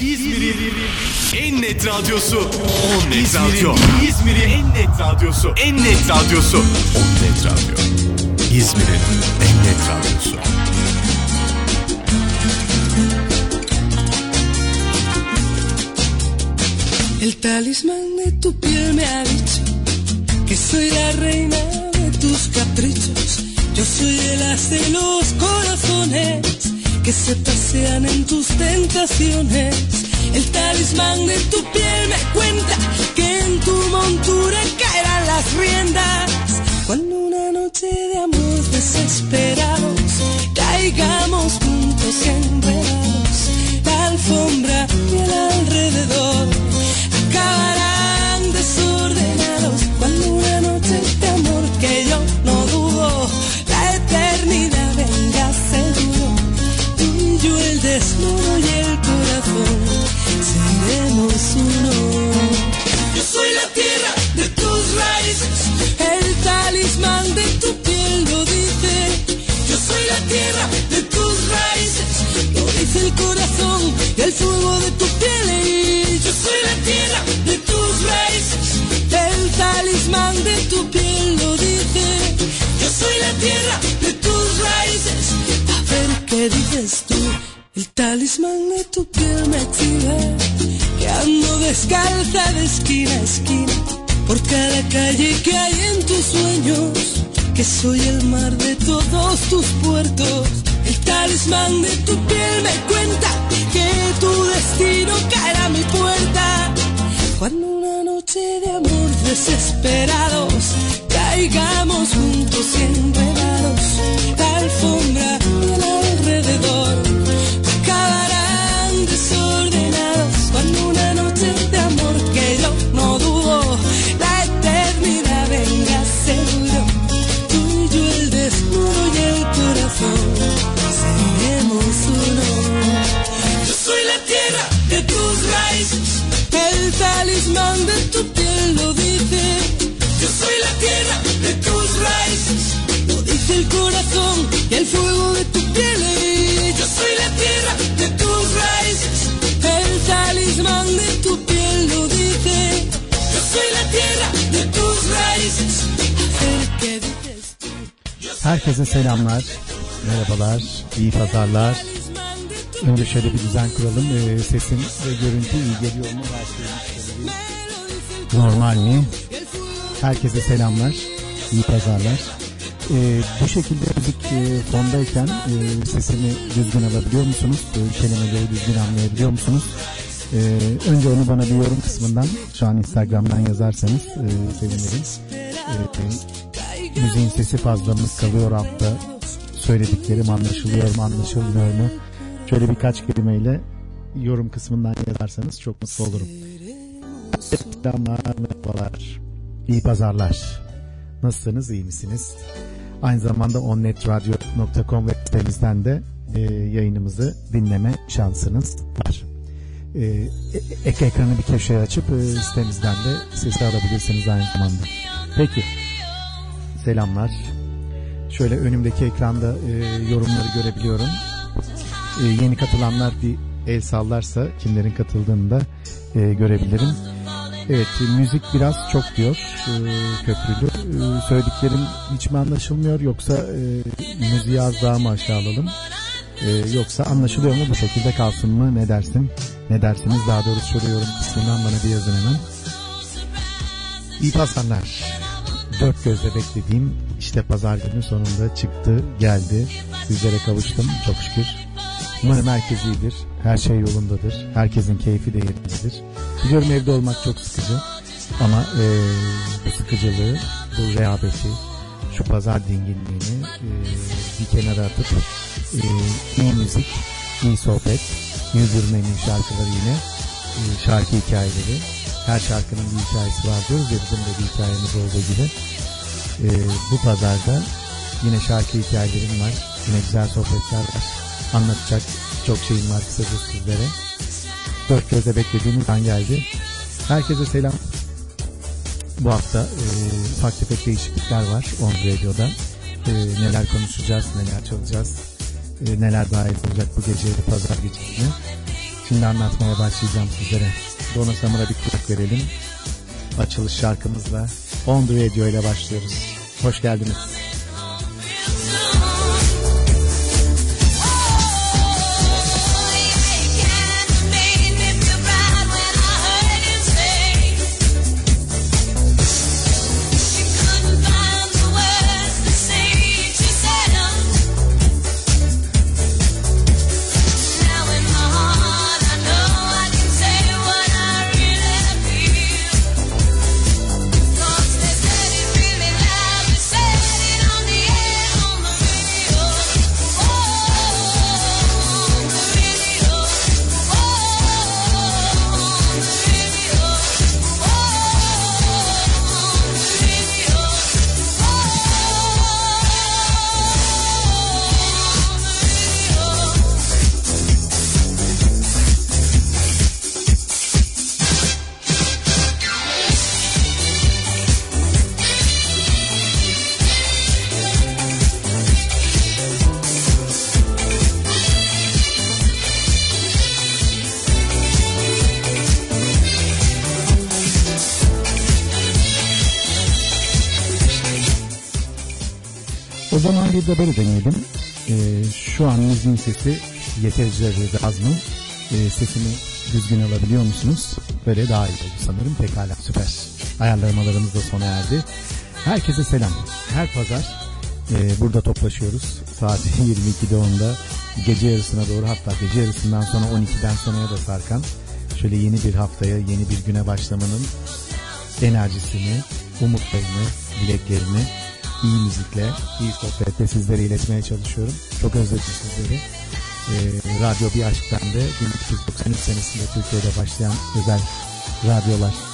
İzmir'in en net radyosu. On net radyo. İzmir'in en net radyosu. En net radyosu. On net radyo. İzmir'in en net radyosu. El talismán de tu piel me ha dicho que soy la reina de tus caprichos. Yo soy el as de los corazones que se pasean en tus tentaciones. El talismán de tu piel me cuenta que en tu montura caerán las riendas. Cuando una noche de amor desesperados caigamos juntos enredados, la alfombra y el alrededor acabarán desordenados. Cuando una noche de desnudo y el corazón seremos uno. Yo soy la tierra de tus raíces, el talismán de tu piel lo dice. Yo soy la tierra de tus raíces, lo dice el corazón y el fuego de tu piel. Y yo soy la tierra de tus raíces, el talismán de tu piel lo dice. Yo soy la tierra de tus raíces, a ver qué dices tú. El talismán de tu piel me exhibe que ando descalza de esquina a esquina por cada calle que hay en tus sueños, que soy el mar de todos tus puertos. El talismán de tu piel me cuenta que tu destino caerá a mi puerta. Cuando una noche de amor desesperados caigamos juntos enredados, la alfombra Herkese selamlar, merhabalar, iyi pazarlar. Önce şöyle bir düzen kuralım. Ee, sesim ve görüntü iyi geliyor mu? Normal mi? Herkese selamlar, iyi pazarlar. Ee, bu şekilde müzik e, fondayken e, sesimi düzgün alabiliyor musunuz? E, kelimeleri düzgün anlayabiliyor musunuz? Ee, önce onu bana bir yorum kısmından şu an Instagram'dan yazarsanız e, sevinirim. Ee, müziğin sesi fazla mı kalıyor altta. Söylediklerim anlaşılıyor mu anlaşılmıyor mu? Şöyle birkaç kelimeyle yorum kısmından yazarsanız çok mutlu olurum. Selamlar merhabalar. İyi pazarlar. Nasılsınız iyi misiniz? Aynı zamanda onnetradio.com web sitemizden de e, yayınımızı dinleme şansınız var. E- ek ekranı bir köşeye açıp e, sitemizden de sesi alabilirsiniz aynı zamanda. Peki selamlar. Şöyle önümdeki ekranda e, yorumları görebiliyorum. E, yeni katılanlar bir el sallarsa kimlerin katıldığını da e, görebilirim. Evet müzik biraz çok diyor e, köprülü. E, söylediklerim hiç mi anlaşılmıyor yoksa e, müziği az daha mı aşağı? E, yoksa anlaşılıyor mu bu şekilde kalsın mı ne dersin? Ne dersiniz daha doğrusu soruyorum kısmından bana bir yazın hemen. İyi pazarlar. Dört gözle beklediğim işte pazar günü sonunda çıktı geldi. Sizlere kavuştum çok şükür. Umarım herkes iyidir. Her şey yolundadır. Herkesin keyfi de yerindedir. Biliyorum evde olmak çok sıkıcı. Ama eee, bu sıkıcılığı, bu rehaveti, şu pazar dinginliğini eee, bir kenara atıp eee, iyi müzik, iyi sohbet, Yüzdürmenin şarkıları yine, eee, şarkı hikayeleri. Her şarkının bir hikayesi var diyoruz ya bizim de bir hikayemiz olduğu gibi. Eee, bu pazarda yine şarkı hikayelerim var. Yine güzel sohbetler var. Anlatacak çok şeyim var kısaca sizlere. Dört gözle beklediğimiz an geldi. Herkese selam. Bu hafta e, ufak tefek değişiklikler var On Radio'da. E, neler konuşacağız, neler çalacağız, e, neler dahil olacak bu gece, pazar gecesine. Şimdi anlatmaya başlayacağım sizlere. Dona Summer'a bir kulak verelim. Açılış şarkımızla On The Radio ile başlıyoruz. Hoş geldiniz. Zaman bir de böyle deneyelim. Ee, şu an müziğin sesi yeterince az mı? Ee, sesimi düzgün alabiliyor musunuz? Böyle daha iyi oldu sanırım. Pekala süper. Ayarlamalarımız da sona erdi. Herkese selam. Her pazar e, burada toplaşıyoruz. Saat 22'de onda gece yarısına doğru hatta gece yarısından sonra 12'den sonraya da sarkan şöyle yeni bir haftaya yeni bir güne başlamanın enerjisini, umutlarını, dileklerini iyi müzikle, iyi sohbetle sizlere iletmeye çalışıyorum. Çok özledim sizleri. Ee, radyo bir aşktan da 1993 senesinde Türkiye'de başlayan özel radyolar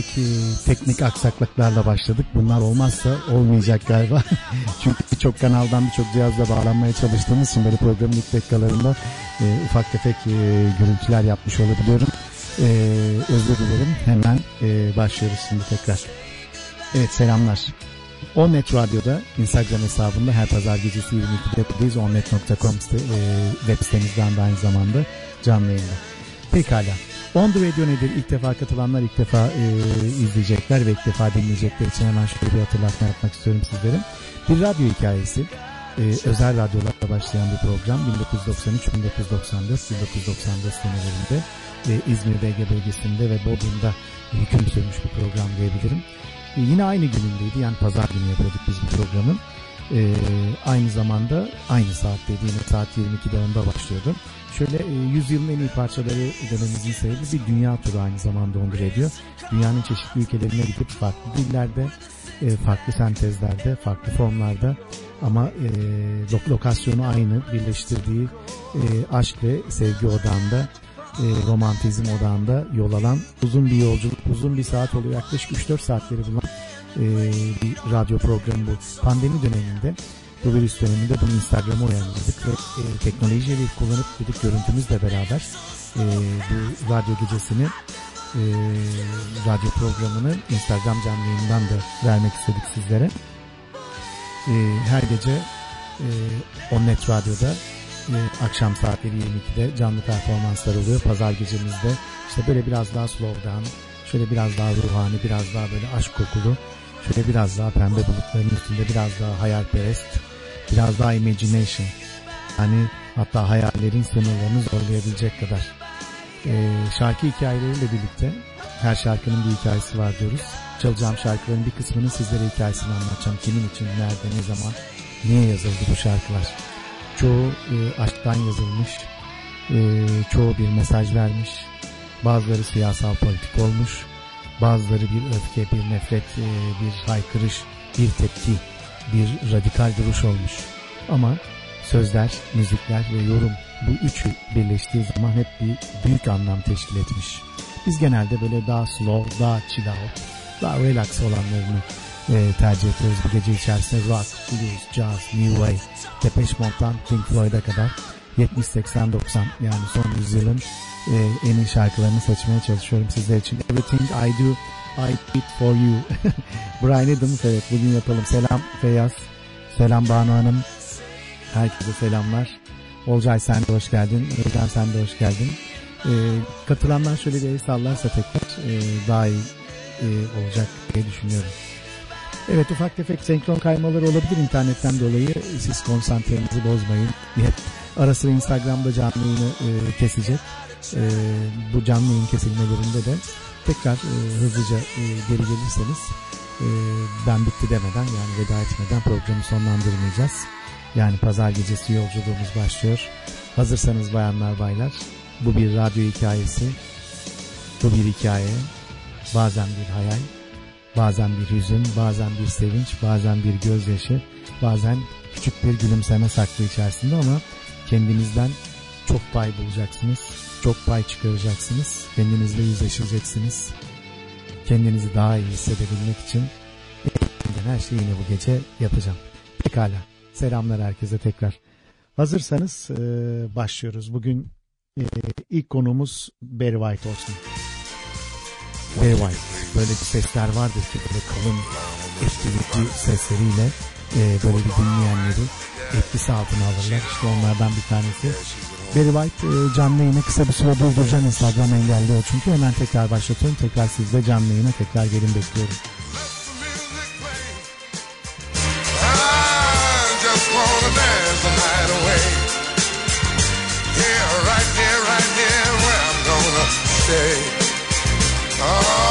e, teknik aksaklıklarla başladık. Bunlar olmazsa olmayacak galiba. Çünkü birçok kanaldan birçok cihazla bağlanmaya çalıştığımız için böyle programın ilk dakikalarında e, ufak tefek e, görüntüler yapmış olabiliyorum. E, özür dilerim. Hemen e, başlıyoruz şimdi tekrar. Evet selamlar. Onnet Radyo'da Instagram hesabında her pazar gecesi 22'de buradayız. Onnet.com e, web sitemizden de aynı zamanda canlı yayında. Pekala. On The Radio nedir? İlk defa katılanlar ilk defa e, izleyecekler ve ilk defa dinleyecekler için hemen şöyle bir hatırlatma yapmak istiyorum sizlere. Bir radyo hikayesi, e, özel radyolarla başlayan bir program 1993-1994, 1994 senelerinde e, İzmir'de Ege bölgesinde ve Bodrum'da hüküm sürmüş bir program diyebilirim. E, yine aynı günündeydi yani pazar günü yapıyorduk biz bu programı. E, aynı zamanda aynı saatteydi yine saat 22'de onda başlıyordu. Şöyle e, yüzyılın en iyi parçaları dememizin sebebi bir dünya turu aynı zamanda ondur ediyor. Dünyanın çeşitli ülkelerine gidip farklı dillerde, e, farklı sentezlerde, farklı formlarda ama e, lo- lokasyonu aynı birleştirdiği e, aşk ve sevgi odağında e, romantizm odağında yol alan uzun bir yolculuk, uzun bir saat oluyor yaklaşık 3-4 saatleri bulan e, bir radyo programı bu. Pandemi döneminde bu virüs döneminde bunu Instagram'a uyarladık ve e, teknolojiyi kullanıp dedik görüntümüzle beraber e, bu radyo gecesini e, radyo programını Instagram canlı yayından da vermek istedik sizlere. E, her gece e, Onnet Radyo'da e, akşam saatleri 22'de canlı performanslar oluyor. Pazar gecemizde işte böyle biraz daha slow down, şöyle biraz daha ruhani, biraz daha böyle aşk kokulu, şöyle biraz daha pembe bulutların üstünde biraz daha hayalperest, biraz daha imagination. Hani hatta hayallerin sınırlarını zorlayabilecek kadar e, şarkı hikayeleriyle birlikte her şarkının bir hikayesi var diyoruz. Çalacağım şarkıların bir kısmını sizlere hikayesini anlatacağım. Kimin için, nerede, ne zaman, niye yazıldı bu şarkılar. Çoğu e, aşktan yazılmış, e, çoğu bir mesaj vermiş, bazıları siyasal politik olmuş, bazıları bir öfke, bir nefret, e, bir haykırış, bir tepki, bir radikal duruş olmuş. Ama sözler, müzikler ve yorum bu üçü birleştiği zaman hep bir büyük anlam teşkil etmiş. Biz genelde böyle daha slow, daha chill out, daha relax olanlarını e, tercih ediyoruz bu gece içerisinde. Rock, blues, jazz, new wave, Depeche Mode'dan Pink Floyd'a kadar 70-80-90 yani son yüzyılın e, en iyi şarkılarını seçmeye çalışıyorum sizler için. Everything I Do, I Did For You. Brian Adams evet bugün yapalım. Selam Feyyaz, selam Banu Hanım. Herkese selamlar. Olcay sen de hoş geldin. Özlem sen de hoş geldin. E, katılanlar şöyle bir el sallarsa tekrar e, daha iyi e, olacak diye düşünüyorum. Evet ufak tefek senkron kaymaları olabilir internetten dolayı. Siz konsantrenizi bozmayın. Ara sıra Instagram'da canlı yayını e, kesecek. E, bu canlı yayın kesilmelerinde de tekrar e, hızlıca e, geri gelirseniz e, ben bitti demeden yani veda etmeden programı sonlandırmayacağız. Yani pazar gecesi yolculuğumuz başlıyor. Hazırsanız bayanlar baylar bu bir radyo hikayesi. Bu bir hikaye. Bazen bir hayal. Bazen bir hüzün, bazen bir sevinç, bazen bir gözyaşı, bazen küçük bir gülümseme saklı içerisinde ama kendinizden çok pay bulacaksınız. Çok pay çıkaracaksınız. Kendinizle yüzleşeceksiniz. Kendinizi daha iyi hissedebilmek için her şeyi yine bu gece yapacağım. Pekala. Selamlar herkese tekrar. Hazırsanız e, başlıyoruz. Bugün e, ilk konumuz Barry White olsun. Barry White. Böyle bir sesler vardır ki böyle kalın etkilikli sesleriyle e, böyle bir dinleyenleri etkisi altına alırlar. İşte onlardan bir tanesi. Barry White e, canlı yayını kısa bir süre durduracağım Instagram engelliyor çünkü hemen tekrar başlatıyorum. Tekrar sizde canlı yayına tekrar gelin bekliyorum. All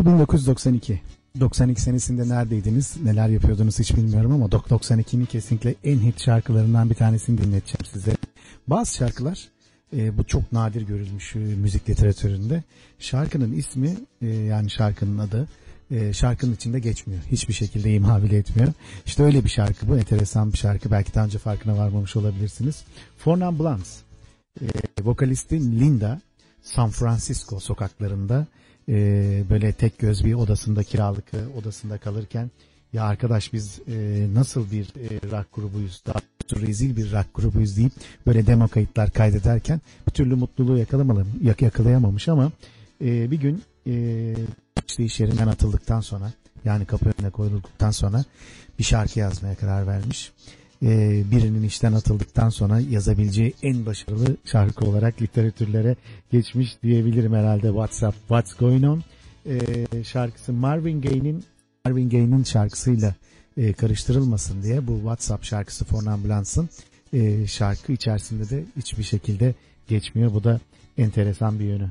Yıl 1992. 92 senesinde neredeydiniz, neler yapıyordunuz hiç bilmiyorum ama 92'nin kesinlikle en hit şarkılarından bir tanesini dinleteceğim size. Bazı şarkılar e, bu çok nadir görülmüş e, müzik literatüründe. Şarkının ismi e, yani şarkının adı e, şarkının içinde geçmiyor. Hiçbir şekilde imha bile etmiyor. İşte öyle bir şarkı bu. Enteresan bir şarkı. Belki daha önce farkına varmamış olabilirsiniz. Four Non Blondes. E, vokalisti Linda San Francisco sokaklarında e, böyle tek göz bir odasında kiralık e, odasında kalırken ya arkadaş biz e, nasıl bir e, rock grubuyuz daha rezil bir rock grubuyuz deyip böyle demo kayıtlar kaydederken bir türlü mutluluğu yak- yakalayamamış ama e, bir gün e, işte iş yerinden atıldıktan sonra yani kapı önüne koyulduktan sonra bir şarkı yazmaya karar vermiş. E, birinin işten atıldıktan sonra yazabileceği en başarılı şarkı olarak literatürlere geçmiş diyebilirim herhalde WhatsApp What's Going On e, şarkısı Marvin Gaye'nin Marvin Gaye'nin şarkısıyla e, karıştırılmasın diye bu WhatsApp şarkısı Fon Ambulance'ın e, şarkı içerisinde de hiçbir şekilde geçmiyor. Bu da enteresan bir yönü.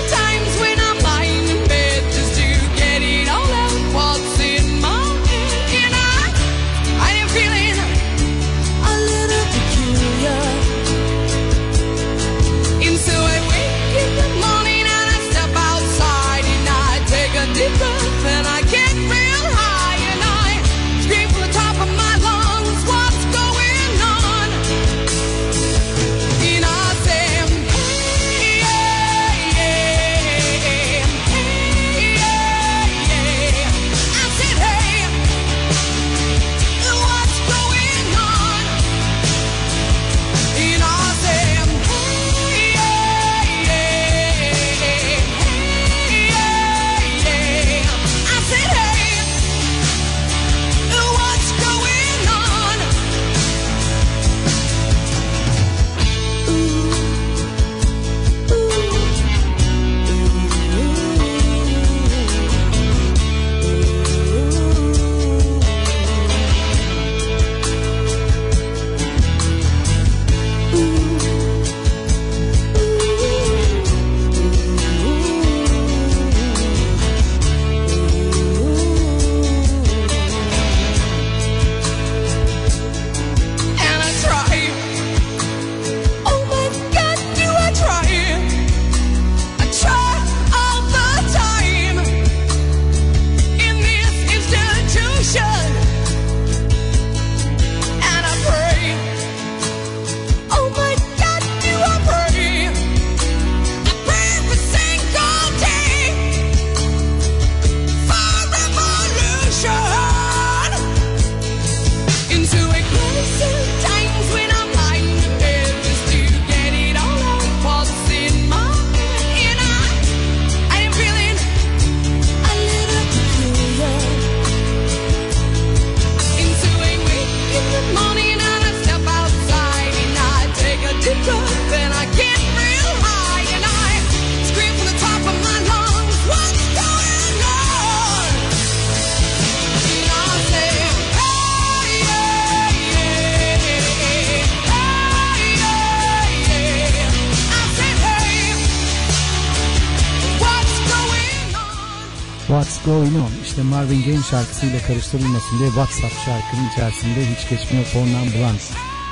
şarkısıyla karıştırılmasın diye WhatsApp şarkının içerisinde hiç geçmiyor Four Non Blondes.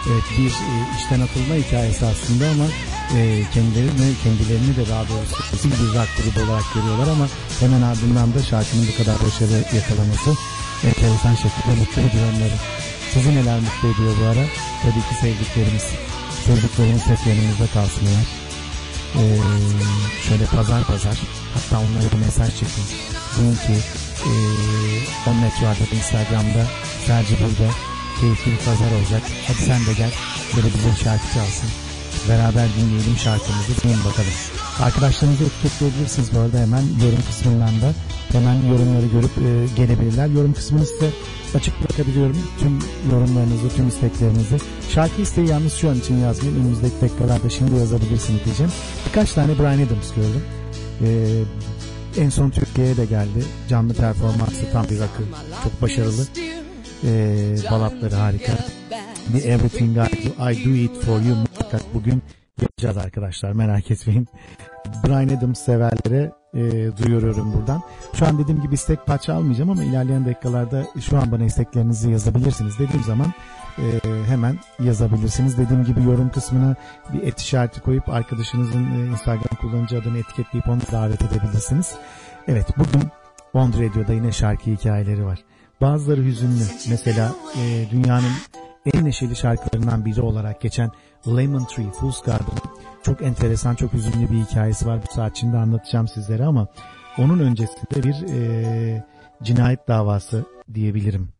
Evet bir e, işten atılma hikayesi aslında ama e, kendilerini, kendilerini de daha doğrusu bir rock grubu olarak görüyorlar ama hemen ardından da şarkının bu kadar başarı yakalaması enteresan şekilde mutlu ediyor onları. Sizi neler mutlu ediyor bu ara? Tabii ki sevdiklerimiz. Sevdiklerimiz hep yanımızda kalsınlar. Ee, şöyle pazar pazar hatta onlara bir mesaj çekin. Deyin ki e, Omnet Radyo'da Instagram'da Serci burada keyifli bir pazar olacak. Hadi sen de gel. Şöyle bize şarkı çalsın. Beraber dinleyelim şarkımızı. Dinleyin bakalım. Arkadaşlarınızı etiketleyebilirsiniz bu arada hemen yorum kısmından da. Hemen yorumları görüp e, gelebilirler. Yorum kısmını size açık bırakabiliyorum. Tüm yorumlarınızı, tüm isteklerinizi. Şarkı isteği yalnız şu an için yazmayın. Önümüzdeki dakikalarda şimdi yazabilirsiniz diyeceğim. Birkaç tane Brian Adams gördüm. Ee, en son Türkiye'ye de geldi. Canlı performansı tam bir rakı. Çok başarılı. Ee, balatları harika. Bir Everything I Do, I Do It For You muhakkak bugün yapacağız arkadaşlar merak etmeyin. Brian Adams severlere e, duyuruyorum buradan. Şu an dediğim gibi istek parça almayacağım ama ilerleyen dakikalarda şu an bana isteklerinizi yazabilirsiniz dediğim zaman e, hemen yazabilirsiniz. Dediğim gibi yorum kısmına bir et işareti koyup arkadaşınızın e, Instagram kullanıcı adını etiketleyip onu davet edebilirsiniz. Evet bugün Bond Radio'da yine şarkı hikayeleri var. Bazıları hüzünlü. Mesela e, dünyanın en neşeli şarkılarından biri olarak geçen Lemon Tree, Fool's Garden çok enteresan, çok hüzünlü bir hikayesi var. Bu saat içinde anlatacağım sizlere ama onun öncesinde bir e, cinayet davası diyebilirim.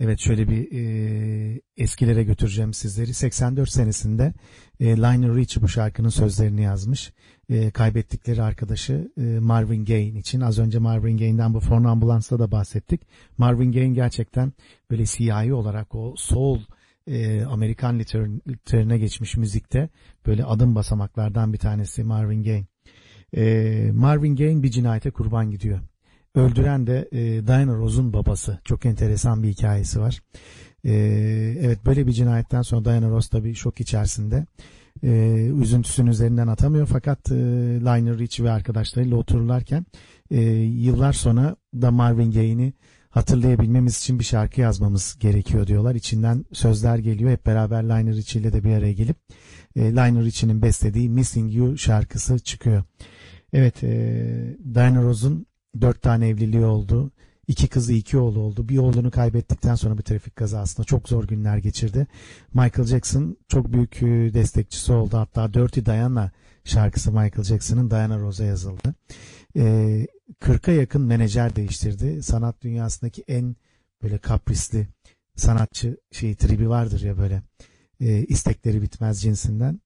Evet şöyle bir e, eskilere götüreceğim sizleri. 84 senesinde e, Lionel Richie bu şarkının sözlerini yazmış. E, kaybettikleri arkadaşı e, Marvin Gaye için. Az önce Marvin Gaye'den bu Forn Ambulance'da da bahsettik. Marvin Gaye gerçekten böyle siyahi olarak o soul e, Amerikan literatürüne geçmiş müzikte böyle adım basamaklardan bir tanesi Marvin Gaye. E, Marvin Gaye bir cinayete kurban gidiyor. Öldüren de e, Diana Rose'un babası. Çok enteresan bir hikayesi var. E, evet böyle bir cinayetten sonra Diana Rose tabii şok içerisinde. E, üzüntüsünün üzerinden atamıyor fakat e, Lionel Richie ve arkadaşlarıyla otururlarken e, yıllar sonra da Marvin Gaye'ini hatırlayabilmemiz için bir şarkı yazmamız gerekiyor diyorlar. İçinden sözler geliyor. Hep beraber Lionel Richie ile de bir araya gelip e, Lionel Richie'nin beslediği Missing You şarkısı çıkıyor. Evet e, Diana Rose'un dört tane evliliği oldu. İki kızı iki oğlu oldu. Bir oğlunu kaybettikten sonra bir trafik kazasında çok zor günler geçirdi. Michael Jackson çok büyük e, destekçisi oldu. Hatta Dirty Diana şarkısı Michael Jackson'ın Diana Rose'a yazıldı. Ee, 40'a yakın menajer değiştirdi. Sanat dünyasındaki en böyle kaprisli sanatçı şey tribi vardır ya böyle e, istekleri bitmez cinsinden.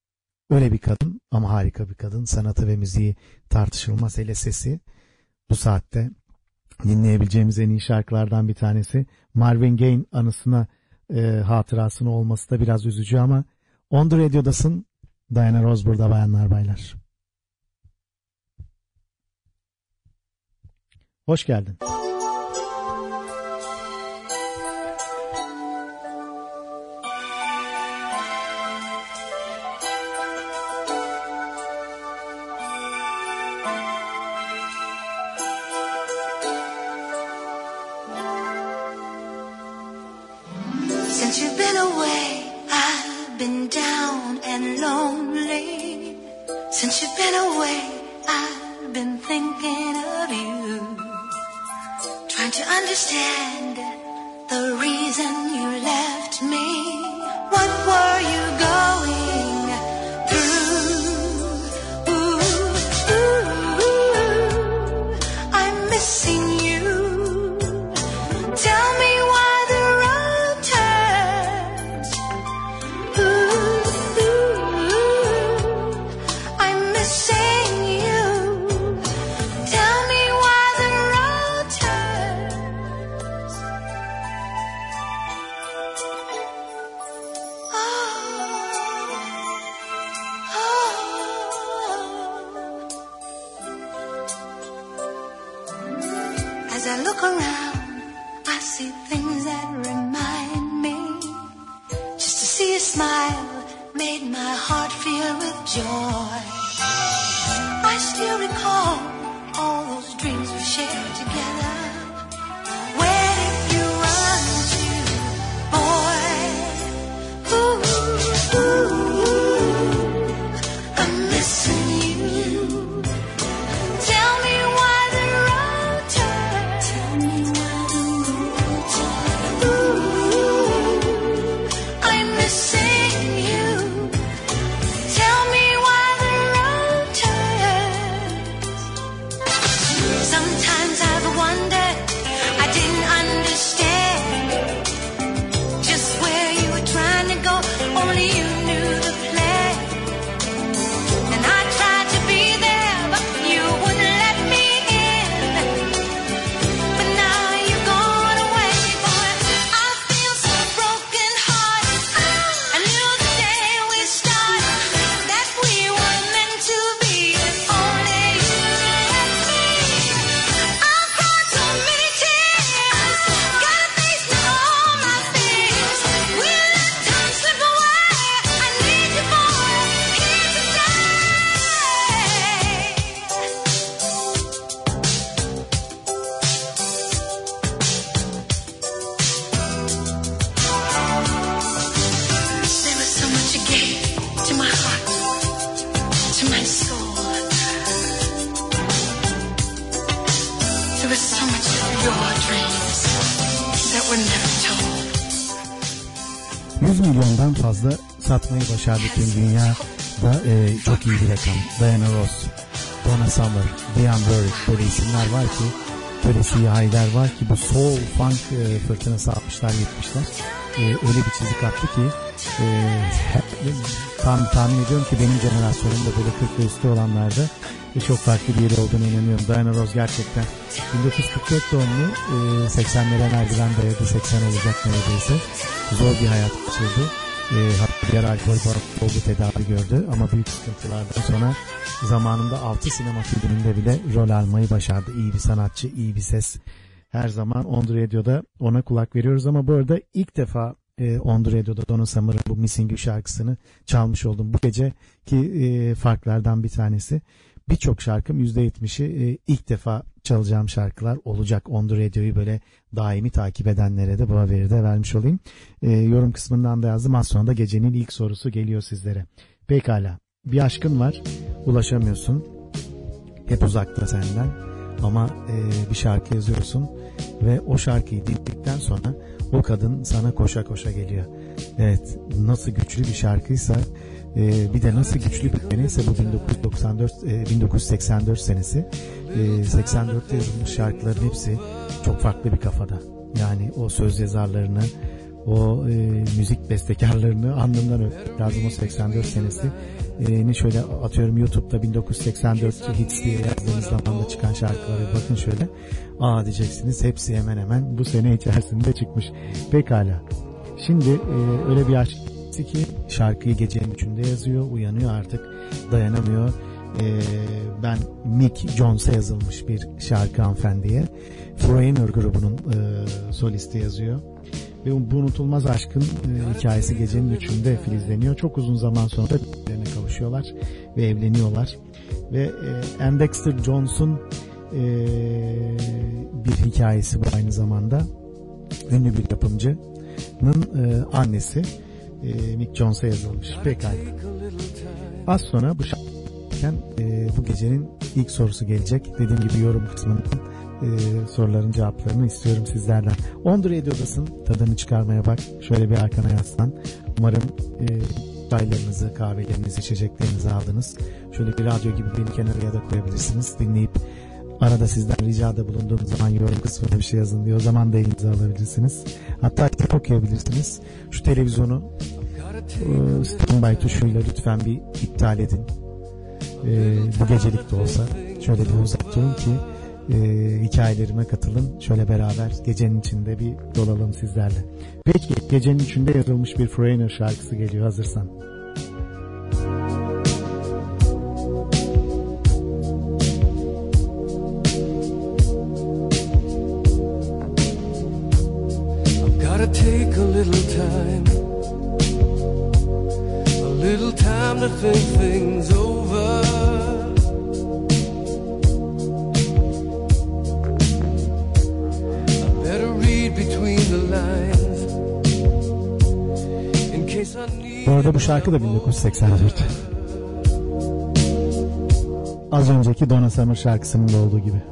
Öyle bir kadın ama harika bir kadın. Sanatı ve müziği tartışılmaz hele sesi bu saatte dinleyebileceğimiz en iyi şarkılardan bir tanesi. Marvin Gaye anısına e, hatırasını olması da biraz üzücü ama On The Radio'dasın. Diana Rose burada bayanlar baylar. Hoş geldin. Smile made my heart fill with joy. I still recall all those dreams we shared together. Fazla satmayı başardı tüm dünyada e, çok iyi bir rakam. Diana Ross, Donna Summer, Diane Warwick böyle isimler var ki böyle siyahiler var ki bu soul funk e, fırtınası 60'lar 70'ler e, öyle bir çizik attı ki e, tam tahmin ediyorum ki benim jenerasyonumda böyle 40 ve üstü olanlarda ve çok farklı bir yeri olduğunu inanıyorum. Diana Ross gerçekten 1944 doğumlu e, 80'lere merdiven dayadı 80 olacak neredeyse. Zor bir hayat geçirdi. E, hatta bir alkol oldu tedavi gördü ama büyük sıkıntılardan sonra zamanında 6 sinema filminde bile rol almayı başardı. İyi bir sanatçı, iyi bir ses. Her zaman On Radio'da ona kulak veriyoruz ama bu arada ilk defa e, On Radio'da Donna Summer'ın bu Missing You şarkısını çalmış oldum. Bu gece ki e, farklardan bir tanesi birçok şarkım %70'i e, ilk defa çalacağım şarkılar olacak. On The Radio'yu böyle daimi takip edenlere de bu haberi de vermiş olayım. E, yorum kısmından da yazdım. Az sonra da gecenin ilk sorusu geliyor sizlere. Pekala. Bir aşkın var. Ulaşamıyorsun. Hep uzakta senden. Ama e, bir şarkı yazıyorsun ve o şarkıyı dinledikten sonra o kadın sana koşa koşa geliyor. Evet nasıl güçlü bir şarkıysa e, bir de nasıl güçlü bir seneyse bu 1994 e, 1984 senesi. E, 84'te yazılmış şarkıların hepsi çok farklı bir kafada. Yani o söz yazarlarını, o e, müzik bestekarlarını anlamdan öpmek lazım o 84 senesi. E, ne şöyle atıyorum YouTube'da 1984 hits diye yazdığınız zaman da çıkan şarkılara bakın şöyle. Aa diyeceksiniz hepsi hemen hemen bu sene içerisinde çıkmış. Pekala. Şimdi e, öyle bir aşk ki şarkıyı gecenin üçünde yazıyor, uyanıyor artık dayanamıyor. Ee, ben Mick Jones'a yazılmış bir şarkı hanımefendiye. Foreigner grubunun e, solisti yazıyor. Ve bu unutulmaz aşkın e, hikayesi gecenin üçünde filizleniyor. Çok uzun zaman sonra birbirlerine kavuşuyorlar ve evleniyorlar. Ve e, Ann Dexter Jones'un e, bir hikayesi bu aynı zamanda. Ünlü bir yapımcının e, annesi e, Mick Jones'a yazılmış. Pekala. Az sonra bu şarkıken e, bu gecenin ilk sorusu gelecek. Dediğim gibi yorum kısmından e, soruların cevaplarını istiyorum sizlerden. On Radio'dasın. Tadını çıkarmaya bak. Şöyle bir arkana yaslan. Umarım e, çaylarınızı, kahvelerinizi, içeceklerinizi aldınız. Şöyle bir radyo gibi beni kenara da koyabilirsiniz. Dinleyip arada sizden ricada bulunduğum zaman yorum kısmına bir şey yazın diye o zaman da elinize alabilirsiniz. Hatta kitap okuyabilirsiniz. Şu televizyonu e, standby tuşuyla lütfen bir iptal edin. E, bu gecelik de olsa şöyle bir uzak durun ki e, hikayelerime katılın. Şöyle beraber gecenin içinde bir dolalım sizlerle. Peki gecenin içinde yazılmış bir Foreigner şarkısı geliyor hazırsan. Şarkı da 1984. Az önceki Donna Summer şarkısının da olduğu gibi.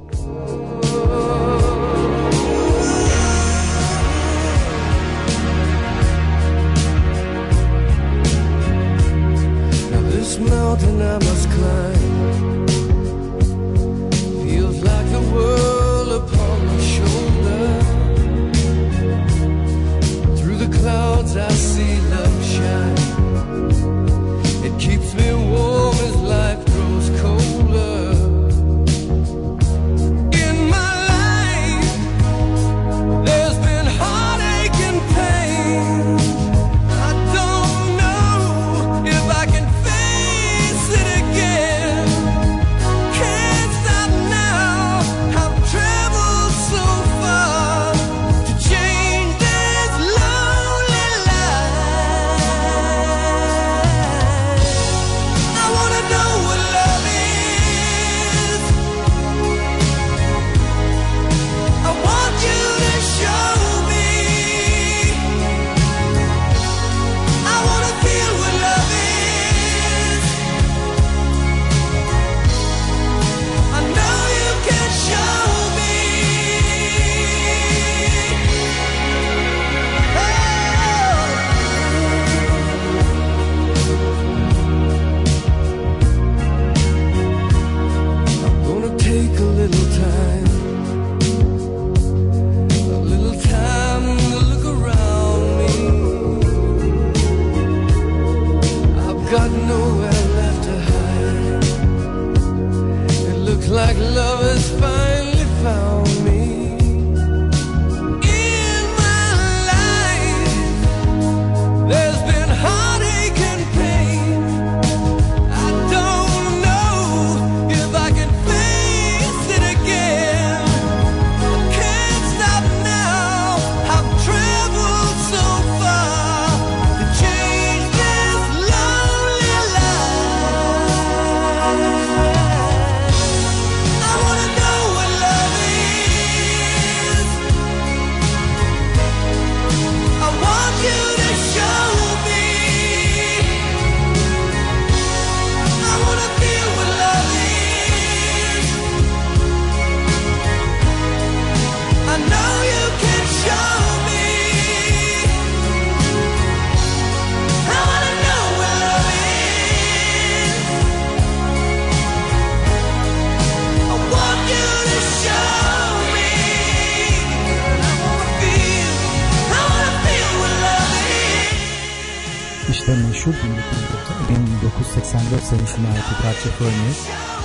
1984 senesine ait bir parça Furnier.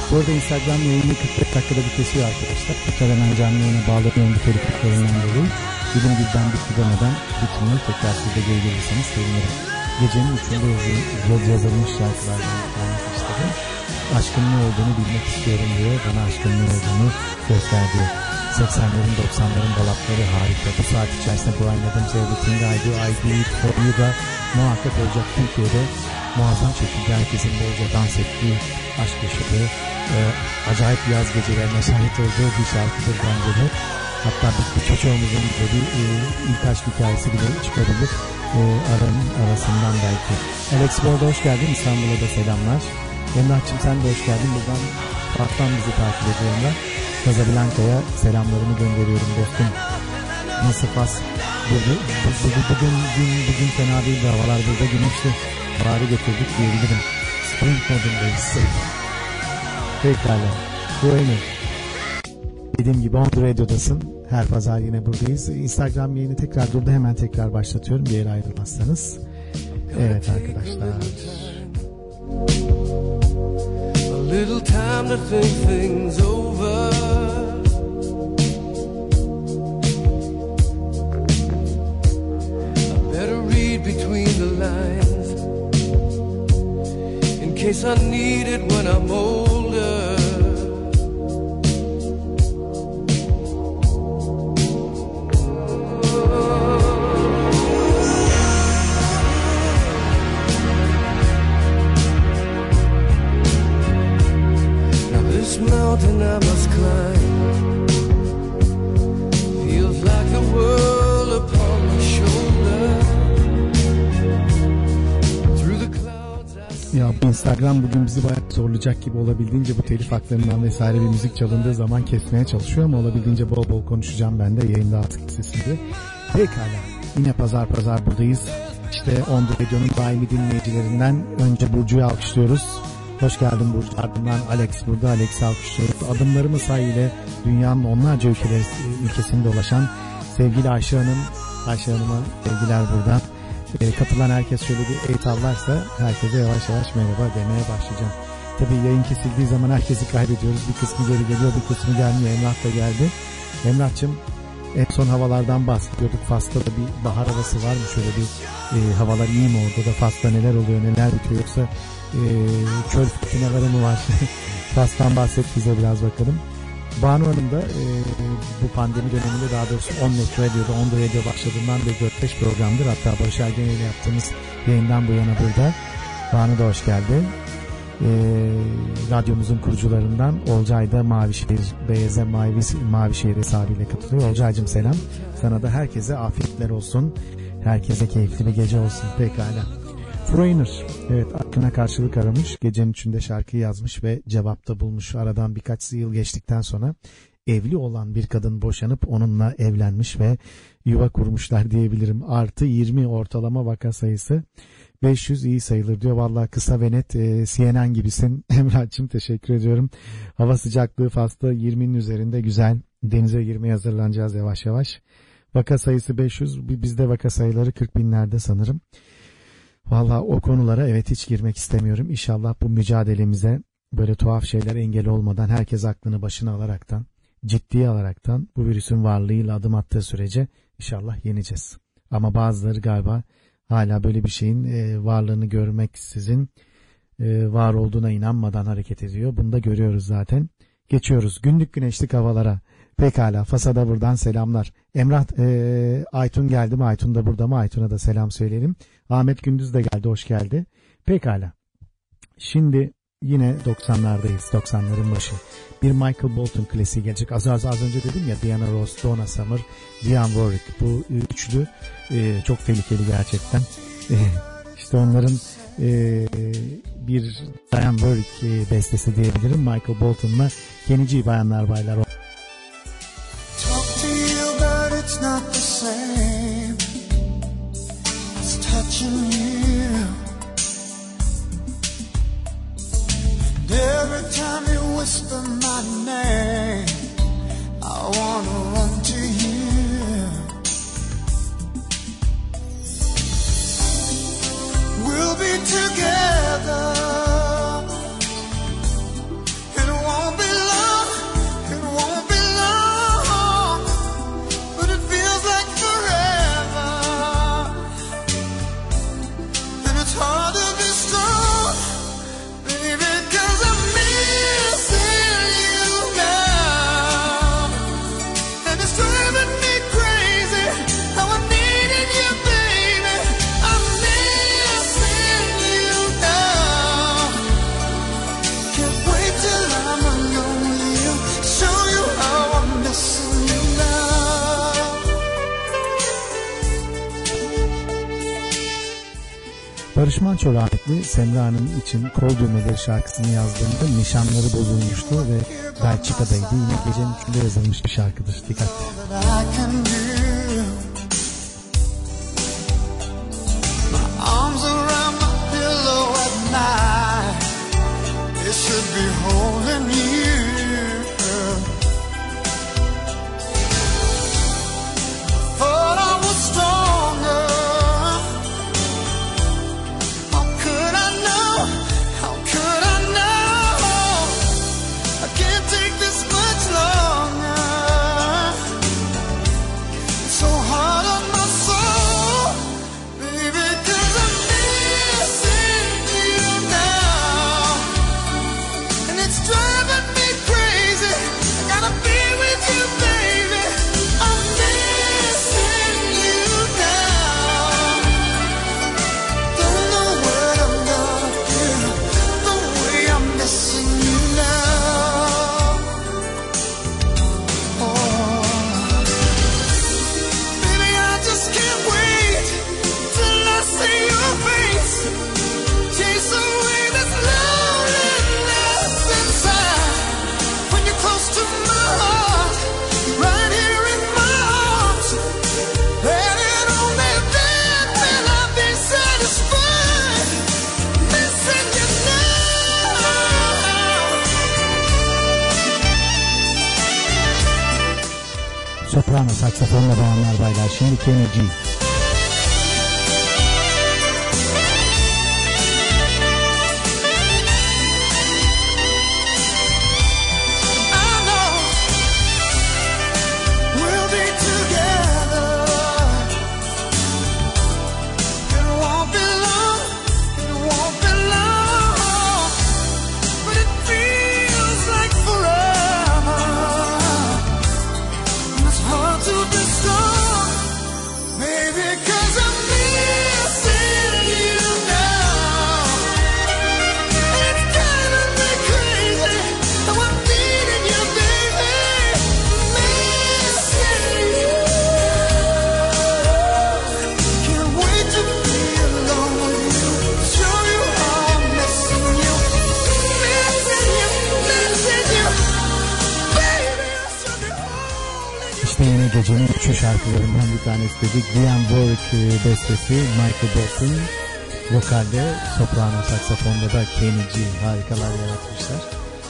Bu arada Instagram yayını 45 dakikada bitesiyor arkadaşlar. Muhtemelen canlı yayına bağlanıyorum bu telefonlarından dolayı. Bilim birden bitti demeden bitmiyor. Tekrar siz de geri gelirseniz sevinirim. Gecenin üçünde yazı- yazılmış şarkılardan bir tanesi bu. Aşkın ne olduğunu bilmek istiyorum diyor. Bana aşkın ne olduğunu gösterdi. 80'lerin 90'ların balapları harika. Bu saat içerisinde Brian Adams, Everything I Do, I Do It da muhakkak olacak. Türkiye'de muazzam şekilde herkesin bolca dans ettiği, aşk yaşadığı, e, acayip yaz gecelerine şahit olduğu bir şarkıdır bence de. Hatta bir, bir çocuğumuzun da bir e, ilk aşk hikayesi bile çıkabilir. E, aranın arasından belki. Alex Borda hoş geldin. İstanbul'a da selamlar. Emrah'cığım sen de hoş geldin. Buradan Fat'tan bizi takip ediyorlar. Casablanca'ya selamlarımı gönderiyorum dostum. Nasıl Fas? Bugün, bugün, bugün, bugün, fena değildi havalar burada güneşli. Bari getirdik diyebilirim. Spring modundayız. Pekala. Öyle. Dediğim gibi On The Radio'dasın. Her pazar yine buradayız. Instagram yayını tekrar durdu. Hemen tekrar başlatıyorum. Bir yere ayrılmazsanız. Evet arkadaşlar. Little time to think things over. I better read between the lines in case I need it when I'm older. Now this mountain I must climb Ya Instagram bugün bizi bayağı zorlayacak gibi olabildiğince bu telif haklarından vesaire bir müzik çalındığı zaman kesmeye çalışıyor ama olabildiğince bol bol konuşacağım ben de yayında artık sesinde. Pekala yine pazar pazar buradayız. İşte On The Radio'nun daimi dinleyicilerinden önce Burcu'yu alkışlıyoruz. Hoş geldin Burcu. Ardından Alex burada. Alex'i alkışlıyoruz. Adımlarımı say ile dünyanın onlarca ülkeleri, ülkesinde dolaşan sevgili Ayşe Hanım. Ayşe Hanım'a sevgiler buradan. E, katılan herkes şöyle bir el tavlarsa herkese yavaş yavaş merhaba demeye başlayacağım. Tabii yayın kesildiği zaman herkesi kaybediyoruz. Bir kısmı geri geliyor, bir kısmı gelmiyor. Emrah da geldi. Emrah'cığım en son havalardan bahsediyorduk. Fas'ta da bir bahar havası var mı? Şöyle bir e, havalar iyi mi orada da? Fas'ta neler oluyor, neler bitiyor yoksa e, çöl fırtınaları mı var? Fas'tan bahset bize biraz bakalım. Banu Hanım da e, bu pandemi döneminde daha doğrusu On Net Radio'da On The başladığından beri 4-5 programdır. Hatta Barış Ergen ile yaptığımız yayından bu yana burada. Banu da hoş geldi. E, radyomuzun kurucularından Olcay da Mavişehir, BYZ Mavi, Mavişehir hesabıyla katılıyor. Olcay'cım selam. Sana da herkese afiyetler olsun. Herkese keyifli bir gece olsun. Pekala. Freiner, evet aklına karşılık aramış. Gecenin içinde şarkıyı yazmış ve cevapta bulmuş. Aradan birkaç yıl geçtikten sonra evli olan bir kadın boşanıp onunla evlenmiş ve yuva kurmuşlar diyebilirim. Artı 20 ortalama vaka sayısı 500 iyi sayılır diyor. Vallahi kısa ve net e, CNN gibisin. Emrah'cığım teşekkür ediyorum. Hava sıcaklığı Fas'ta 20'nin üzerinde güzel. Denize girmeye hazırlanacağız yavaş yavaş. Vaka sayısı 500. Bizde vaka sayıları 40 binlerde sanırım. Valla o konulara evet hiç girmek istemiyorum. İnşallah bu mücadelemize böyle tuhaf şeyler engel olmadan herkes aklını başına alaraktan, ciddiye alaraktan bu virüsün varlığıyla adım attığı sürece inşallah yeneceğiz. Ama bazıları galiba hala böyle bir şeyin e, varlığını görmeksizin e, var olduğuna inanmadan hareket ediyor. Bunu da görüyoruz zaten. Geçiyoruz günlük güneşlik havalara. Pekala Fasada buradan selamlar. Emrah e, Aytun geldi mi? Aytun da burada mı? Aytun'a da selam söyleyelim. Ahmet Gündüz de geldi. Hoş geldi. Pekala. Şimdi yine 90'lardayız. 90'ların başı. Bir Michael Bolton klasiği gelecek. Az, az, az önce dedim ya Diana Ross, Donna Summer, Diane Warwick. Bu üçlü e, çok tehlikeli gerçekten. E, işte onların e, bir Diane Warwick e, bestesi diyebilirim. Michael Bolton'la Kenny bayanlar baylar. Every time you whisper my name, I wanna run to you. We'll be together. Barış Manço rahmetli Semra Hanım için Kol Düğmeleri şarkısını yazdığında nişanları bozulmuştu ve Belçika'daydı. Yine gecenin üçünde yazılmış bir şarkıdır. Dikkat. Baylar. Gecenin üçü şarkılarından bir tanesi dedik. Diane Warwick bestesi Michael Bolton. Vokalde soprano saksafonda da Kenny harikalar yaratmışlar.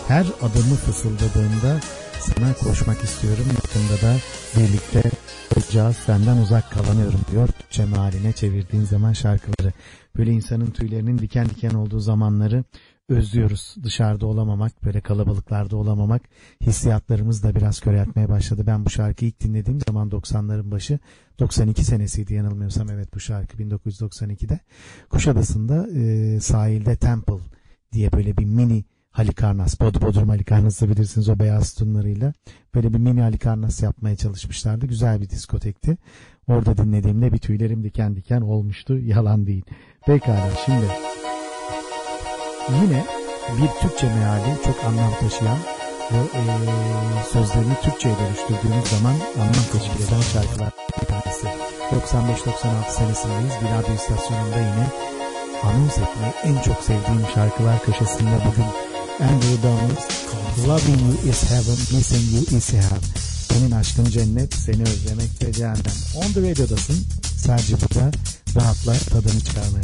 Her adımı fısıldadığında sana koşmak istiyorum. Yakında da birlikte olacağız. Senden uzak kalamıyorum diyor. Türkçe mealine çevirdiğin zaman şarkıları. Böyle insanın tüylerinin diken diken olduğu zamanları özlüyoruz. Dışarıda olamamak, böyle kalabalıklarda olamamak hissiyatlarımız da biraz köreltmeye başladı. Ben bu şarkıyı ilk dinlediğim zaman 90'ların başı 92 senesiydi yanılmıyorsam evet bu şarkı 1992'de. Kuşadası'nda e, sahilde Temple diye böyle bir mini Halikarnas, Bod Bodrum Halikarnas'ı bilirsiniz o beyaz sütunlarıyla. Böyle bir mini Halikarnas yapmaya çalışmışlardı. Güzel bir diskotekti. Orada dinlediğimde bir tüylerim diken diken olmuştu. Yalan değil. Pekala şimdi yine bir Türkçe meali çok anlam taşıyan ve e, sözlerini Türkçe'ye dönüştürdüğümüz zaman anlam teşkil eden şarkılar bir tanesi. 95-96 senesindeyiz. Bir radyo istasyonunda yine anons etmeyi en çok sevdiğim şarkılar köşesinde bugün Andrew Douglas Loving You is Heaven, Missing You is Hell. Senin aşkın cennet, seni özlemek de cehennem. On the radio'dasın. Sadece burada rahatla tadını çıkarmaya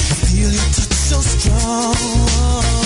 Feel your touch so strong.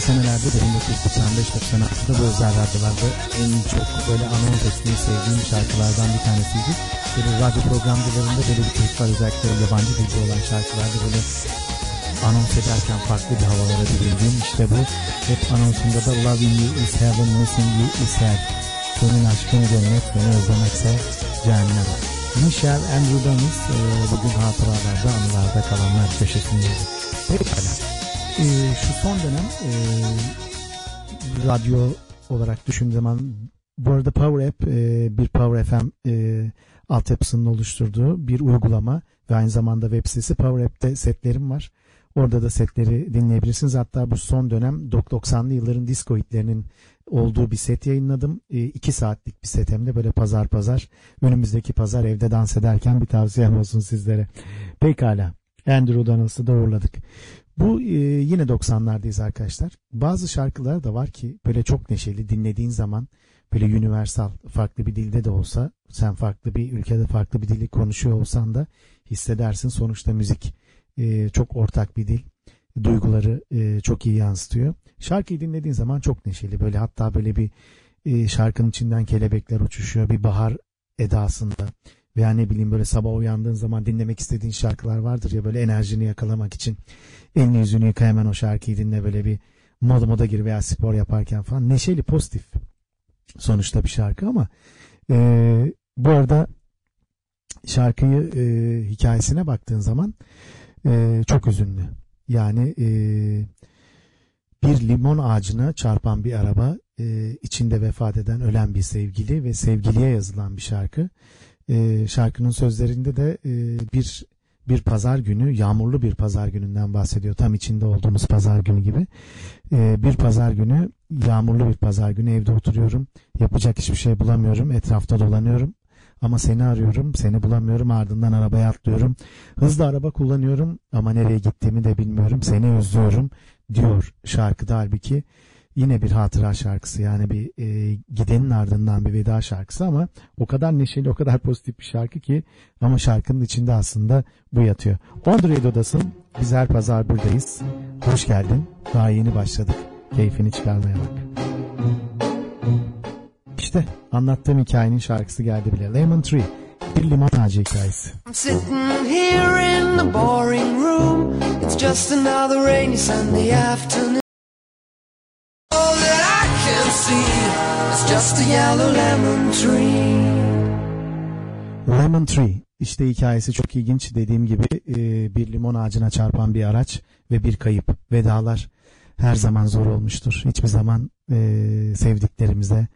Senelerde de 1995-96'da bu özel radyolarda en çok böyle anons etmeyi sevdiğim şarkılardan bir tanesiydi. Böyle radyo programcılarında böyle bir çocuklar özellikle yabancı dilde olan şarkılarda böyle anons ederken farklı bir havalara büründüğüm işte bu. Hep anonsunda da Loving You is Heaven, Missing You is Hell. Senin aşkın cennet, beni özlemekse cehennem. Michelle Andrew Dennis e, bugün hatıralarda, anılarda kalanlar köşesindeydi. Pekala. E, şu son dönem e, radyo olarak düşündüğüm zaman bu arada Power App e, bir Power FM e, altyapısının oluşturduğu bir uygulama ve aynı zamanda web sitesi Power App'te setlerim var. Orada da setleri dinleyebilirsiniz. Hatta bu son dönem 90'lı yılların disco hitlerinin olduğu bir set yayınladım. 2 saatlik bir set hem de böyle pazar pazar önümüzdeki pazar evde dans ederken bir tavsiyem olsun sizlere. Pekala. Andrew Donalds'ı da. Bu e, yine 90'lardayız arkadaşlar. Bazı şarkılar da var ki böyle çok neşeli dinlediğin zaman böyle universal farklı bir dilde de olsa sen farklı bir ülkede farklı bir dili konuşuyor olsan da hissedersin. Sonuçta müzik e, çok ortak bir dil. Duyguları e, çok iyi yansıtıyor. Şarkıyı dinlediğin zaman çok neşeli böyle hatta böyle bir e, şarkının içinden kelebekler uçuşuyor bir bahar edasında veya ne bileyim böyle sabah uyandığın zaman dinlemek istediğin şarkılar vardır ya böyle enerjini yakalamak için. Elini yüzünü yıka hemen o şarkıyı dinle böyle bir moda moda gir veya spor yaparken falan. Neşeli pozitif sonuçta bir şarkı ama e, bu arada şarkıyı e, hikayesine baktığın zaman e, çok üzünlü. Yani e, bir limon ağacına çarpan bir araba e, içinde vefat eden ölen bir sevgili ve sevgiliye yazılan bir şarkı e, şarkının sözlerinde de e, bir bir pazar günü yağmurlu bir pazar gününden bahsediyor. Tam içinde olduğumuz pazar günü gibi. E, bir pazar günü yağmurlu bir pazar günü evde oturuyorum. Yapacak hiçbir şey bulamıyorum. Etrafta dolanıyorum. Ama seni arıyorum seni bulamıyorum. Ardından arabaya atlıyorum. Hızlı araba kullanıyorum ama nereye gittiğimi de bilmiyorum. Seni özlüyorum diyor şarkıda halbuki yine bir hatıra şarkısı yani bir e, gidenin ardından bir veda şarkısı ama o kadar neşeli o kadar pozitif bir şarkı ki ama şarkının içinde aslında bu yatıyor. On Radio'dasın biz her pazar buradayız. Hoş geldin daha yeni başladık keyfini çıkarmaya bak. İşte anlattığım hikayenin şarkısı geldi bile. Lemon Tree bir limon ağacı hikayesi. I'm sitting here in the boring room. It's just another rainy Sunday afternoon. Can see is just a yellow lemon tree. Lemon Tree işte hikayesi çok ilginç dediğim gibi e, bir limon ağacına çarpan bir araç ve bir kayıp vedalar her zaman zor olmuştur hiçbir zaman e, sevdiklerimize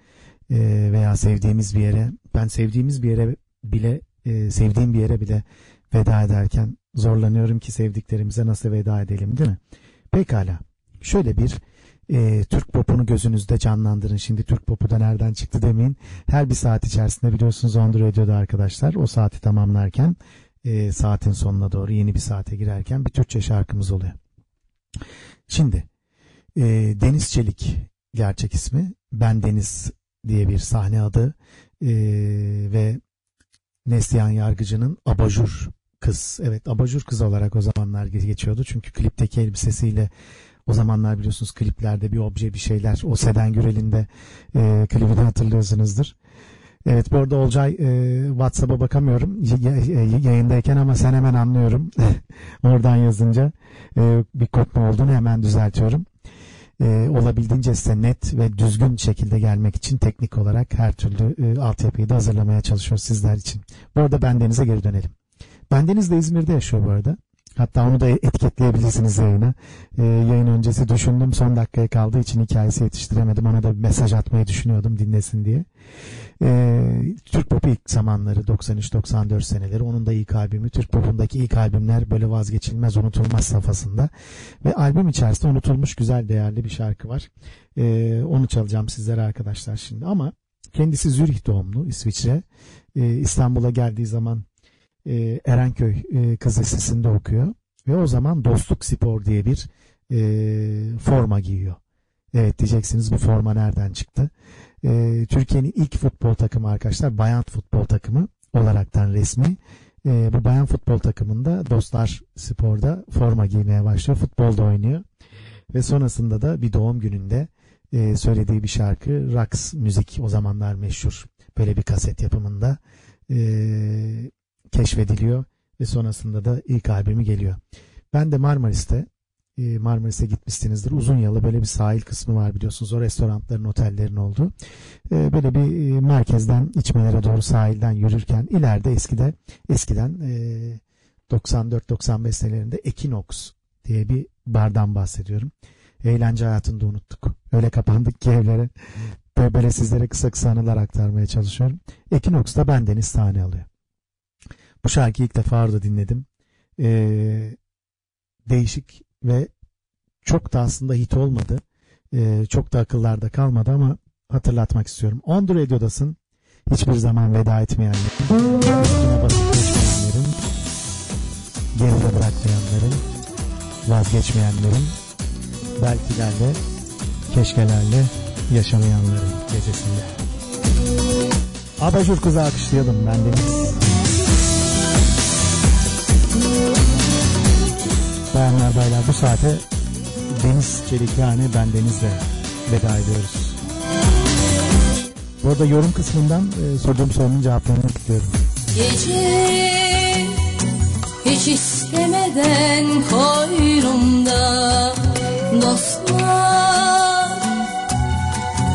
e, veya sevdiğimiz bir yere ben sevdiğimiz bir yere bile sevdiğim bir yere bile veda ederken zorlanıyorum ki sevdiklerimize nasıl veda edelim değil mi? Pekala şöyle bir e, Türk popunu gözünüzde canlandırın. Şimdi Türk popu da nereden çıktı demeyin. Her bir saat içerisinde biliyorsunuz On The Radio'da arkadaşlar o saati tamamlarken e, saatin sonuna doğru yeni bir saate girerken bir Türkçe şarkımız oluyor. Şimdi e, Deniz Çelik gerçek ismi. Ben Deniz diye bir sahne adı e, ve Neslihan Yargıcı'nın Abajur kız. Evet Abajur kız olarak o zamanlar geçiyordu. Çünkü klipteki elbisesiyle o zamanlar biliyorsunuz kliplerde bir obje bir şeyler. O Seden Gürel'in de e, klibini hatırlıyorsunuzdur. Evet bu arada Olcay e, WhatsApp'a bakamıyorum y- yayındayken ama sen hemen anlıyorum. Oradan yazınca e, bir kopma olduğunu hemen düzeltiyorum. E, olabildiğince size net ve düzgün şekilde gelmek için teknik olarak her türlü e, altyapıyı da hazırlamaya çalışıyoruz sizler için. Bu arada bendenize geri dönelim. Bendeniz de İzmir'de yaşıyor bu arada. Hatta onu da etiketleyebilirsiniz yayına. Ee, yayın öncesi düşündüm son dakikaya kaldığı için hikayesi yetiştiremedim. Ona da bir mesaj atmayı düşünüyordum dinlesin diye. Ee, Türk Pop'u ilk zamanları 93-94 seneleri. Onun da ilk albümü. Türk Pop'undaki ilk albümler böyle vazgeçilmez unutulmaz safhasında. Ve albüm içerisinde unutulmuş güzel değerli bir şarkı var. Ee, onu çalacağım sizlere arkadaşlar şimdi. Ama kendisi Zürih doğumlu İsviçre. Ee, İstanbul'a geldiği zaman e, Erenköy e, Kız okuyor ve o zaman Dostluk Spor diye bir e, forma giyiyor. Evet diyeceksiniz bu forma nereden çıktı? E, Türkiye'nin ilk futbol takımı arkadaşlar bayan futbol takımı olaraktan resmi. E, bu bayan futbol takımında Dostlar Spor'da forma giymeye başlıyor. Futbolda oynuyor. Ve sonrasında da bir doğum gününde e, söylediği bir şarkı Raks müzik o zamanlar meşhur. Böyle bir kaset yapımında e, keşfediliyor ve sonrasında da ilk albümü geliyor. Ben de Marmaris'te e, Marmaris'e gitmişsinizdir. Uzun yalı böyle bir sahil kısmı var biliyorsunuz. O restoranların, otellerin olduğu. E, böyle bir e, merkezden içmelere doğru sahilden yürürken ileride eskide eskiden 94-95 senelerinde Equinox diye bir bardan bahsediyorum. Eğlence hayatını da unuttuk. Öyle kapandık ki evlere. Böyle sizlere kısa kısa anılar aktarmaya çalışıyorum. Equinox'ta bendeniz sahne alıyor. Bu şarkıyı ilk defa orada dinledim. Ee, değişik ve çok da aslında hit olmadı. Ee, çok da akıllarda kalmadı ama hatırlatmak istiyorum. On The Radio'dasın. Hiçbir zaman veda etmeyenlerin, geride bırakmayanların, vazgeçmeyenlerin, belkilerle, keşkelerle yaşamayanların gecesinde. Abajur kızı alkışlayalım ben Deniz. Bayanlar baylar bu saate Deniz Çelikyani ben Deniz'le veda ediyoruz. Bu arada yorum kısmından e, sorduğum sorunun cevaplarını bekliyorum. Gece hiç istemeden koynumda dostlar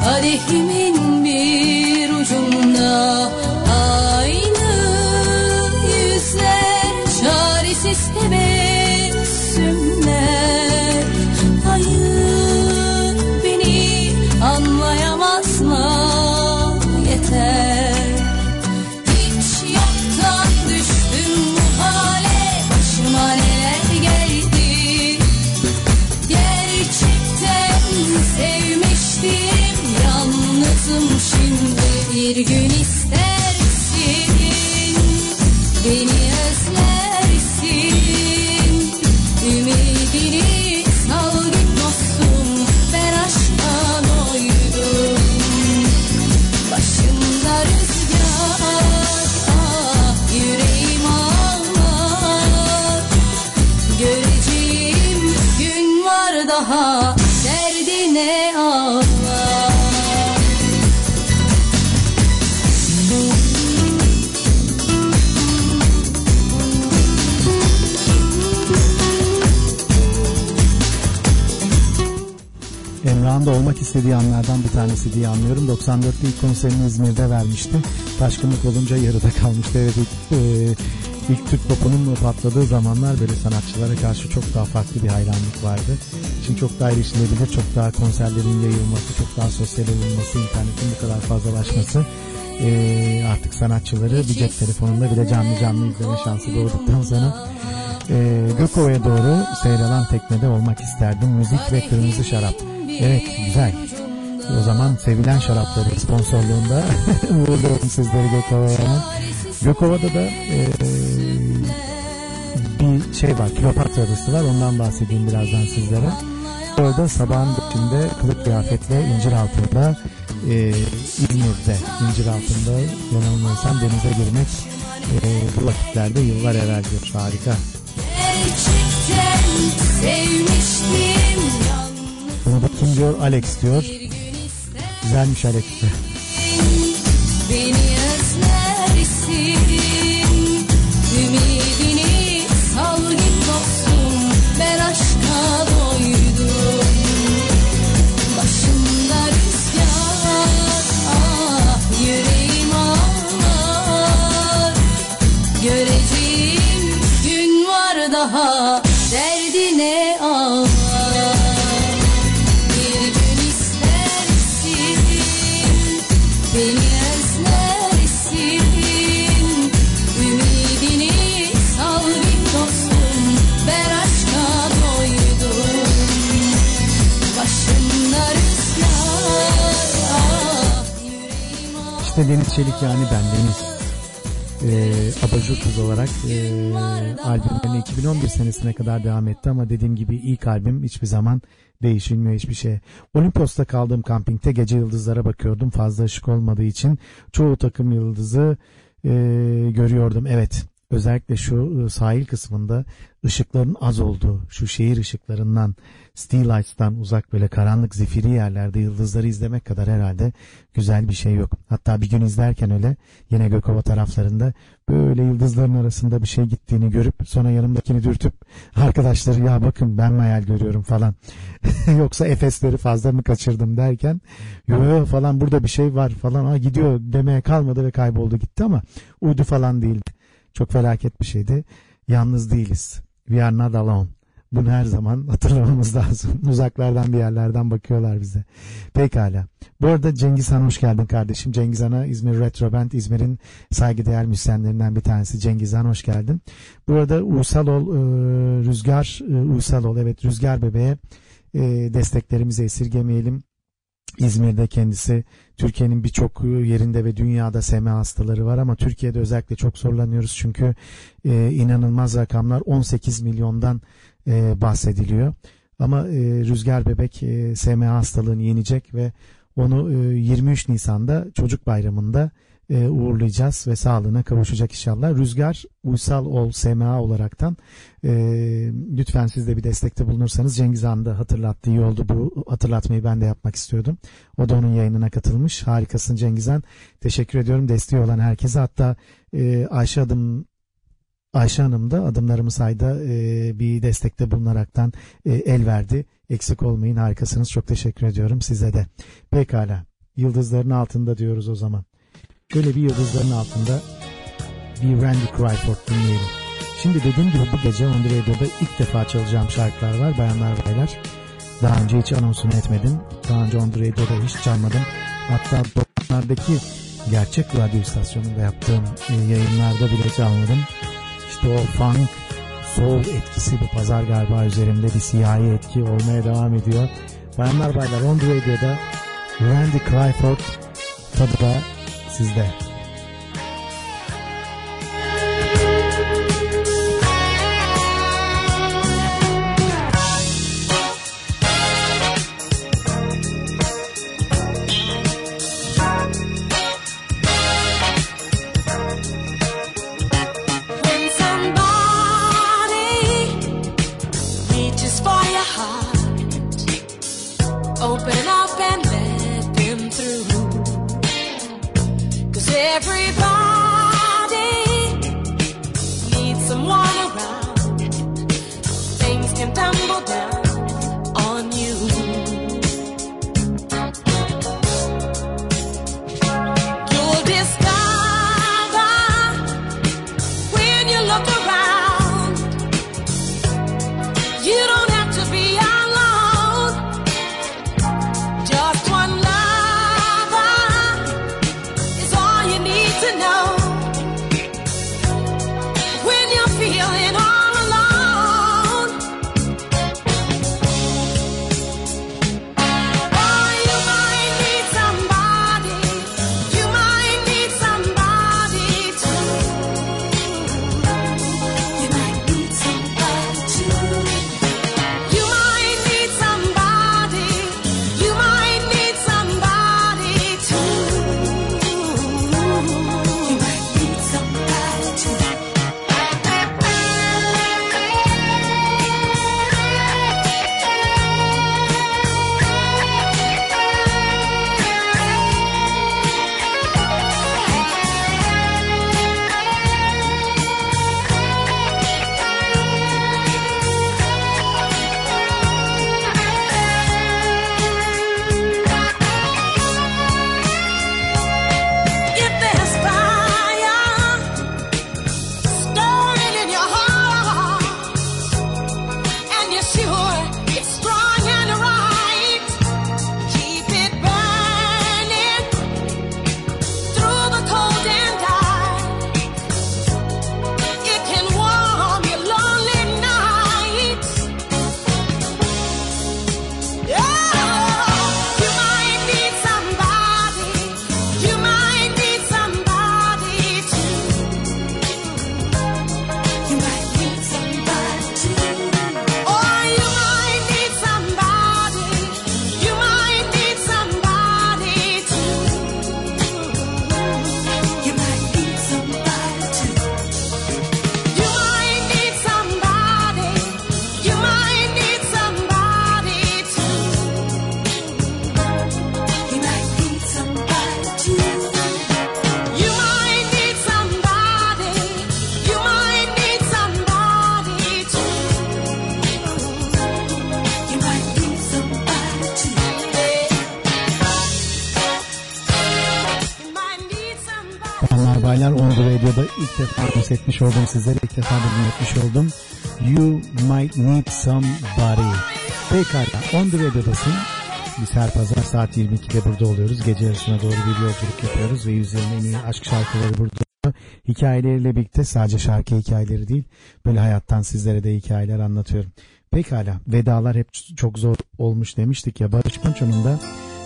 Kadehimin bir ucunda bir gün Emrah'ın da olmak istediği anlardan bir tanesi diye anlıyorum. 94'te ilk konserini İzmir'de vermişti. Taşkınlık olunca yarıda kalmıştı. Evet ilk, e, ilk Türk popunun patladığı zamanlar böyle sanatçılara karşı çok daha farklı bir hayranlık vardı. Şimdi çok daha erişilebilir, çok daha konserlerin yayılması, çok daha sosyal olunması, internetin bu kadar fazlalaşması e, artık sanatçıları bir cep telefonunda bile canlı canlı izleme şansı doğduktan sonra e, Gökova'ya doğru seyralan teknede olmak isterdim. Müzik ve kırmızı şarap. Evet güzel. O zaman sevilen şarapları sponsorluğunda uğurluyorum sizleri Gökova'ya. Gökova'da da e, bir şey var. Kleopatra adası var. Ondan bahsedeyim birazdan sizlere. Orada sabahın içinde kılık kıyafetle incir altında e, İzmir'de incir altında yanılmıyorsam denize girmek e, bu vakitlerde yıllar evvel diyor. Harika. Gerçekten sevmiştim Bunu da kim diyor? Alex diyor. Güzelmiş Alex de. Beni Deniz Çelik yani ben Deniz. Ee, Abajur kız olarak e, albümlerine 2011 senesine kadar devam etti ama dediğim gibi ilk albüm hiçbir zaman değişilmiyor hiçbir şey. Olimpos'ta kaldığım kampingte gece yıldızlara bakıyordum fazla ışık olmadığı için çoğu takım yıldızı e, görüyordum. Evet özellikle şu e, sahil kısmında ışıkların az olduğu şu şehir ışıklarından Steel Lights'tan uzak böyle karanlık zifiri yerlerde yıldızları izlemek kadar herhalde güzel bir şey yok. Hatta bir gün izlerken öyle yine Gökova taraflarında böyle yıldızların arasında bir şey gittiğini görüp sonra yanımdakini dürtüp arkadaşları ya bakın ben mi hayal görüyorum falan yoksa Efesleri fazla mı kaçırdım derken yo falan burada bir şey var falan ha gidiyor demeye kalmadı ve kayboldu gitti ama uydu falan değildi. Çok felaket bir şeydi. Yalnız değiliz. We are not alone. Bunu her zaman hatırlamamız lazım. Uzaklardan bir yerlerden bakıyorlar bize. Pekala. Bu arada Cengiz Han hoş geldin kardeşim. Cengiz Han'a İzmir Retro Band İzmir'in saygıdeğer müzisyenlerinden bir tanesi. Cengiz Han hoş geldin. Bu arada Uysal ol, e, Rüzgar, e, Uysal ol evet Rüzgar Bebe'ye e, desteklerimizi esirgemeyelim. İzmir'de kendisi Türkiye'nin birçok yerinde ve dünyada SMA hastaları var ama Türkiye'de özellikle çok zorlanıyoruz çünkü e, inanılmaz rakamlar 18 milyondan e, bahsediliyor. Ama e, Rüzgar Bebek e, SMA hastalığını yenecek ve onu e, 23 Nisan'da çocuk bayramında e, uğurlayacağız ve sağlığına kavuşacak inşallah. Rüzgar Uysal Ol SMA olaraktan e, lütfen siz de bir destekte bulunursanız Cengiz Han da hatırlattı iyi oldu bu hatırlatmayı ben de yapmak istiyordum. O da onun yayınına katılmış. Harikasın Cengiz Han. Teşekkür ediyorum desteği olan herkese hatta e, Ayşe Adım Ayşe Hanım da adımlarımı sayda e, bir destekte bulunaraktan e, el verdi. Eksik olmayın harikasınız. Çok teşekkür ediyorum size de. Pekala. Yıldızların altında diyoruz o zaman. Böyle bir yıldızların altında bir Randy Crawford dinleyelim. Şimdi dediğim gibi bu gece On The Radio'da ilk defa çalacağım şarkılar var bayanlar baylar. Daha önce hiç anonsunu etmedim. Daha önce On The Radio'da hiç çalmadım. Hatta 90'lardaki gerçek radyo istasyonunda yaptığım e, yayınlarda bile çalmadım. İşte o funk, soul etkisi bu pazar galiba üzerimde bir siyahi etki olmaya devam ediyor. Bayanlar baylar On The Radio'da Randy Crawford tadı da sizde. Etmiş oldum sizlere ilk defa dinletmiş oldum. You might need somebody. Pekala On The Radio'dasın. Biz her pazar saat 22'de burada oluyoruz. Gece yarısına doğru bir yolculuk yapıyoruz ve yüzlerine en iyi aşk şarkıları burada. Hikayeleriyle birlikte sadece şarkı hikayeleri değil, böyle hayattan sizlere de hikayeler anlatıyorum. Pekala, vedalar hep çok zor olmuş demiştik ya. Barış Manço'nun da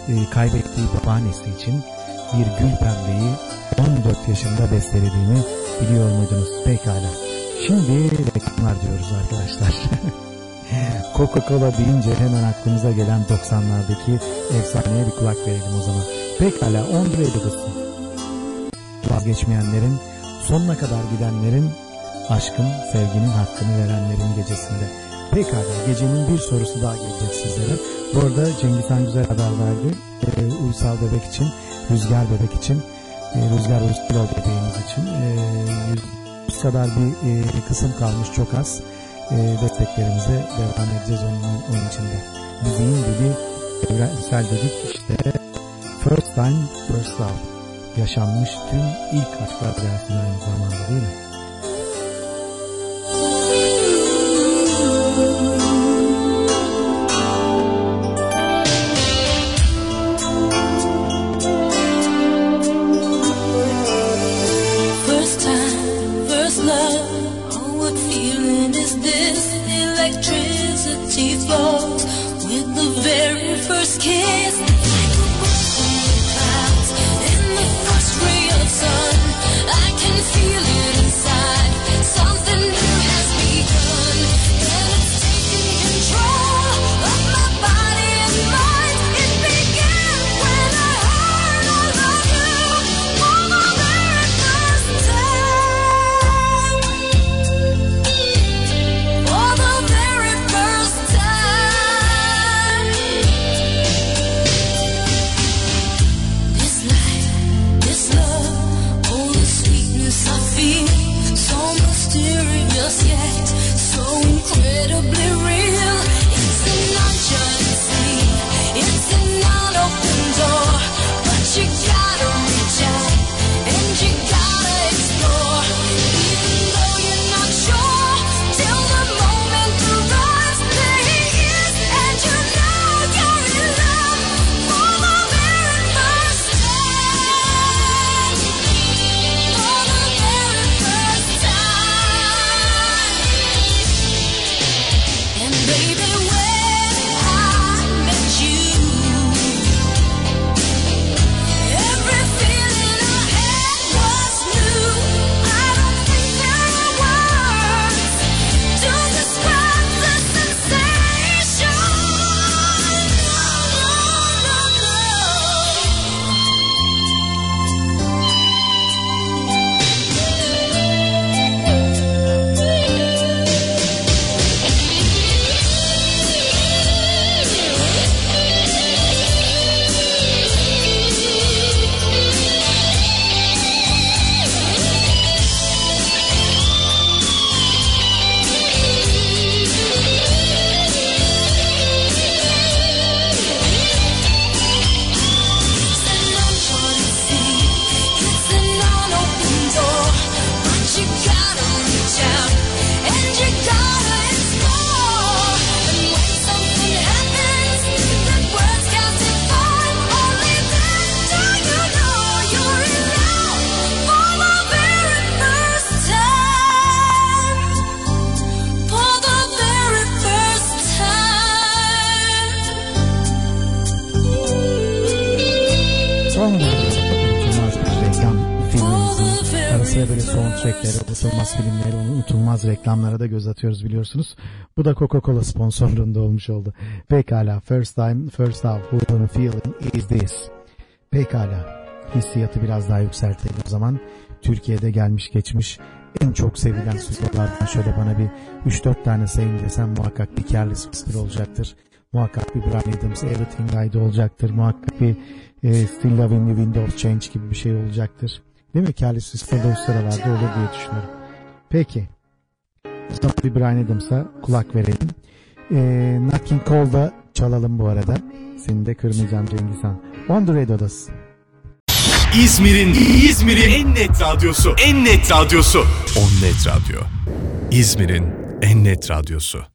e, kaybettiği babaannesi için bir gül pembeyi 14 yaşında bestelediğini biliyor muydunuz? Pekala. Şimdi reklamlar diyoruz arkadaşlar. Coca-Cola deyince hemen aklımıza gelen 90'lardaki efsaneye bir kulak verelim o zaman. Pekala Andre Dadasın. Vazgeçmeyenlerin, sonuna kadar gidenlerin, aşkın, sevginin hakkını verenlerin gecesinde. Pekala gecenin bir sorusu daha gelecek sizlere. Bu arada Cengiz Han güzel haber verdi. Ee, uysal bebek için, rüzgar bebek için, e, rüzgar uysal bebeğimiz için. E, yüz kadar bir e, kısım kalmış çok az. E, desteklerimize devam edeceğiz onun, onun içinde. Müziğin dili evrensel dedik işte First Time First Love yaşanmış tüm ilk aşklar dersin aynı değil mi? Reklamlara da göz atıyoruz biliyorsunuz. Bu da Coca-Cola sponsorluğunda olmuş oldu. Pekala, first time, first love, who gonna feeling is this? Pekala, hissiyatı biraz daha yükseltelim o zaman. Türkiye'de gelmiş geçmiş en çok sevilen stüdyolardan şöyle bana bir 3-4 tane sayın desem muhakkak bir Careless Whisper olacaktır. Muhakkak bir Brian Adams, Everything Died olacaktır. Muhakkak bir e, Still Loving Me, Wind Change gibi bir şey olacaktır. Değil mi? Careless Whisper'da o sıralarda olur diye düşünüyorum. Peki. Bir Brian Adams'a kulak verelim. E, Nat King Cole'da çalalım bu arada. Seni de kırmayacağım Cengiz Han. On the Radio Odası. İzmir'in İzmir'in en net radyosu. En net radyosu. On net radyo. İzmir'in en net radyosu.